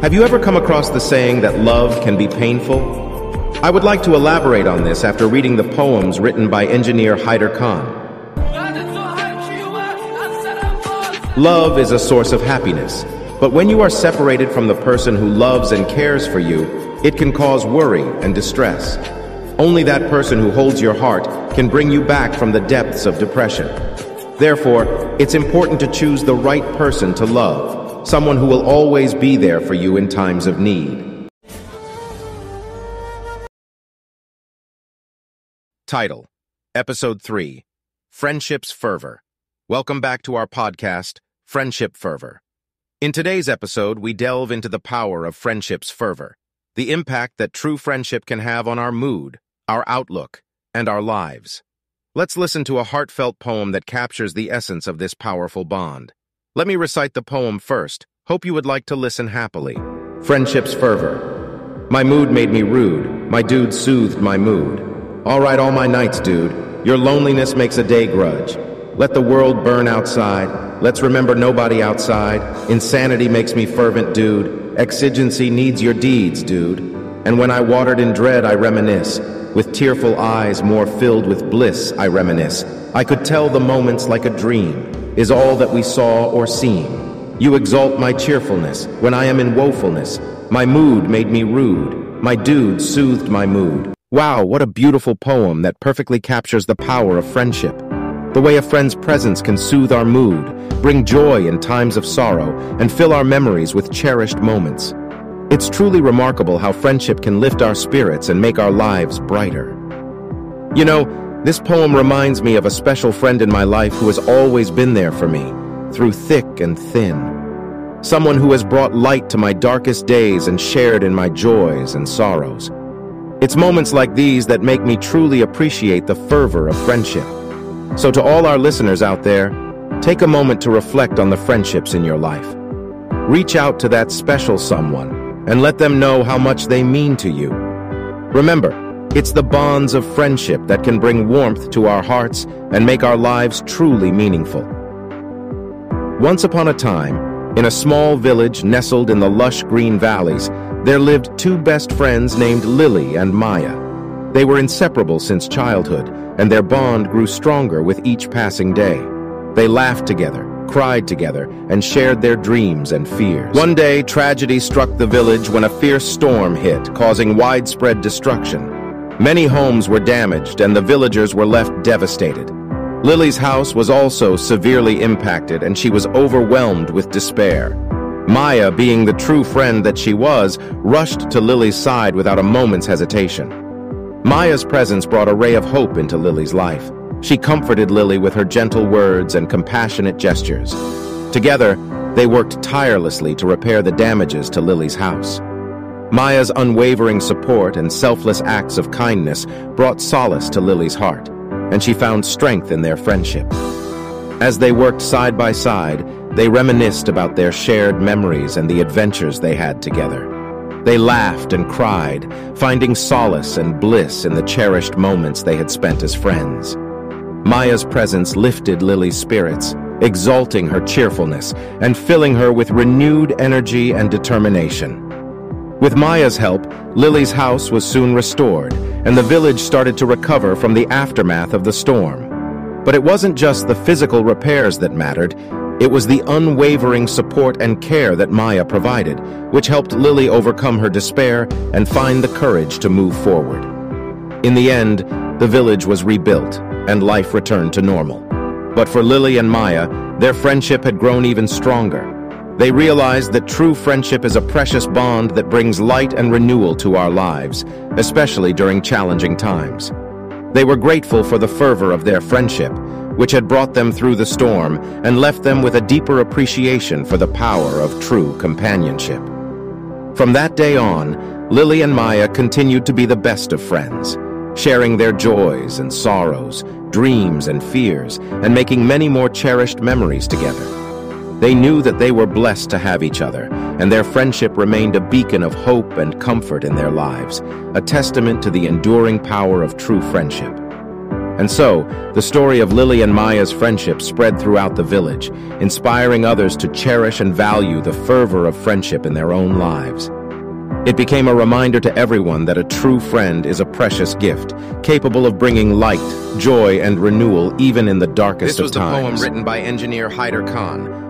Have you ever come across the saying that love can be painful? I would like to elaborate on this after reading the poems written by engineer Haider Khan. Love is a source of happiness, but when you are separated from the person who loves and cares for you, it can cause worry and distress. Only that person who holds your heart can bring you back from the depths of depression. Therefore, it's important to choose the right person to love someone who will always be there for you in times of need. Title Episode 3 Friendship's Fervor. Welcome back to our podcast, Friendship Fervor. In today's episode, we delve into the power of friendship's fervor, the impact that true friendship can have on our mood, our outlook, and our lives. Let's listen to a heartfelt poem that captures the essence of this powerful bond. Let me recite the poem first. Hope you would like to listen happily. Friendship's fervor. My mood made me rude. My dude soothed my mood. All right, all my nights, dude. Your loneliness makes a day grudge. Let the world burn outside. Let's remember nobody outside. Insanity makes me fervent, dude. Exigency needs your deeds, dude. And when I watered in dread, I reminisce. With tearful eyes more filled with bliss, I reminisce. I could tell the moments like a dream is all that we saw or seen. You exalt my cheerfulness when I am in woefulness. My mood made me rude. My dude soothed my mood. Wow, what a beautiful poem that perfectly captures the power of friendship. The way a friend's presence can soothe our mood, bring joy in times of sorrow, and fill our memories with cherished moments. It's truly remarkable how friendship can lift our spirits and make our lives brighter. You know, this poem reminds me of a special friend in my life who has always been there for me, through thick and thin. Someone who has brought light to my darkest days and shared in my joys and sorrows. It's moments like these that make me truly appreciate the fervor of friendship. So to all our listeners out there, take a moment to reflect on the friendships in your life. Reach out to that special someone and let them know how much they mean to you. Remember, it's the bonds of friendship that can bring warmth to our hearts and make our lives truly meaningful. Once upon a time, in a small village nestled in the lush green valleys, there lived two best friends named Lily and Maya. They were inseparable since childhood, and their bond grew stronger with each passing day. They laughed together, cried together, and shared their dreams and fears. One day, tragedy struck the village when a fierce storm hit, causing widespread destruction. Many homes were damaged and the villagers were left devastated. Lily's house was also severely impacted and she was overwhelmed with despair. Maya, being the true friend that she was, rushed to Lily's side without a moment's hesitation. Maya's presence brought a ray of hope into Lily's life. She comforted Lily with her gentle words and compassionate gestures. Together, they worked tirelessly to repair the damages to Lily's house. Maya's unwavering support and selfless acts of kindness brought solace to Lily's heart, and she found strength in their friendship. As they worked side by side, they reminisced about their shared memories and the adventures they had together. They laughed and cried, finding solace and bliss in the cherished moments they had spent as friends. Maya's presence lifted Lily's spirits, exalting her cheerfulness and filling her with renewed energy and determination. With Maya's help, Lily's house was soon restored, and the village started to recover from the aftermath of the storm. But it wasn't just the physical repairs that mattered, it was the unwavering support and care that Maya provided, which helped Lily overcome her despair and find the courage to move forward. In the end, the village was rebuilt, and life returned to normal. But for Lily and Maya, their friendship had grown even stronger, they realized that true friendship is a precious bond that brings light and renewal to our lives, especially during challenging times. They were grateful for the fervor of their friendship, which had brought them through the storm and left them with a deeper appreciation for the power of true companionship. From that day on, Lily and Maya continued to be the best of friends, sharing their joys and sorrows, dreams and fears, and making many more cherished memories together. They knew that they were blessed to have each other, and their friendship remained a beacon of hope and comfort in their lives, a testament to the enduring power of true friendship. And so, the story of Lily and Maya's friendship spread throughout the village, inspiring others to cherish and value the fervor of friendship in their own lives. It became a reminder to everyone that a true friend is a precious gift, capable of bringing light, joy, and renewal even in the darkest of times. This was the poem written by engineer Haider Khan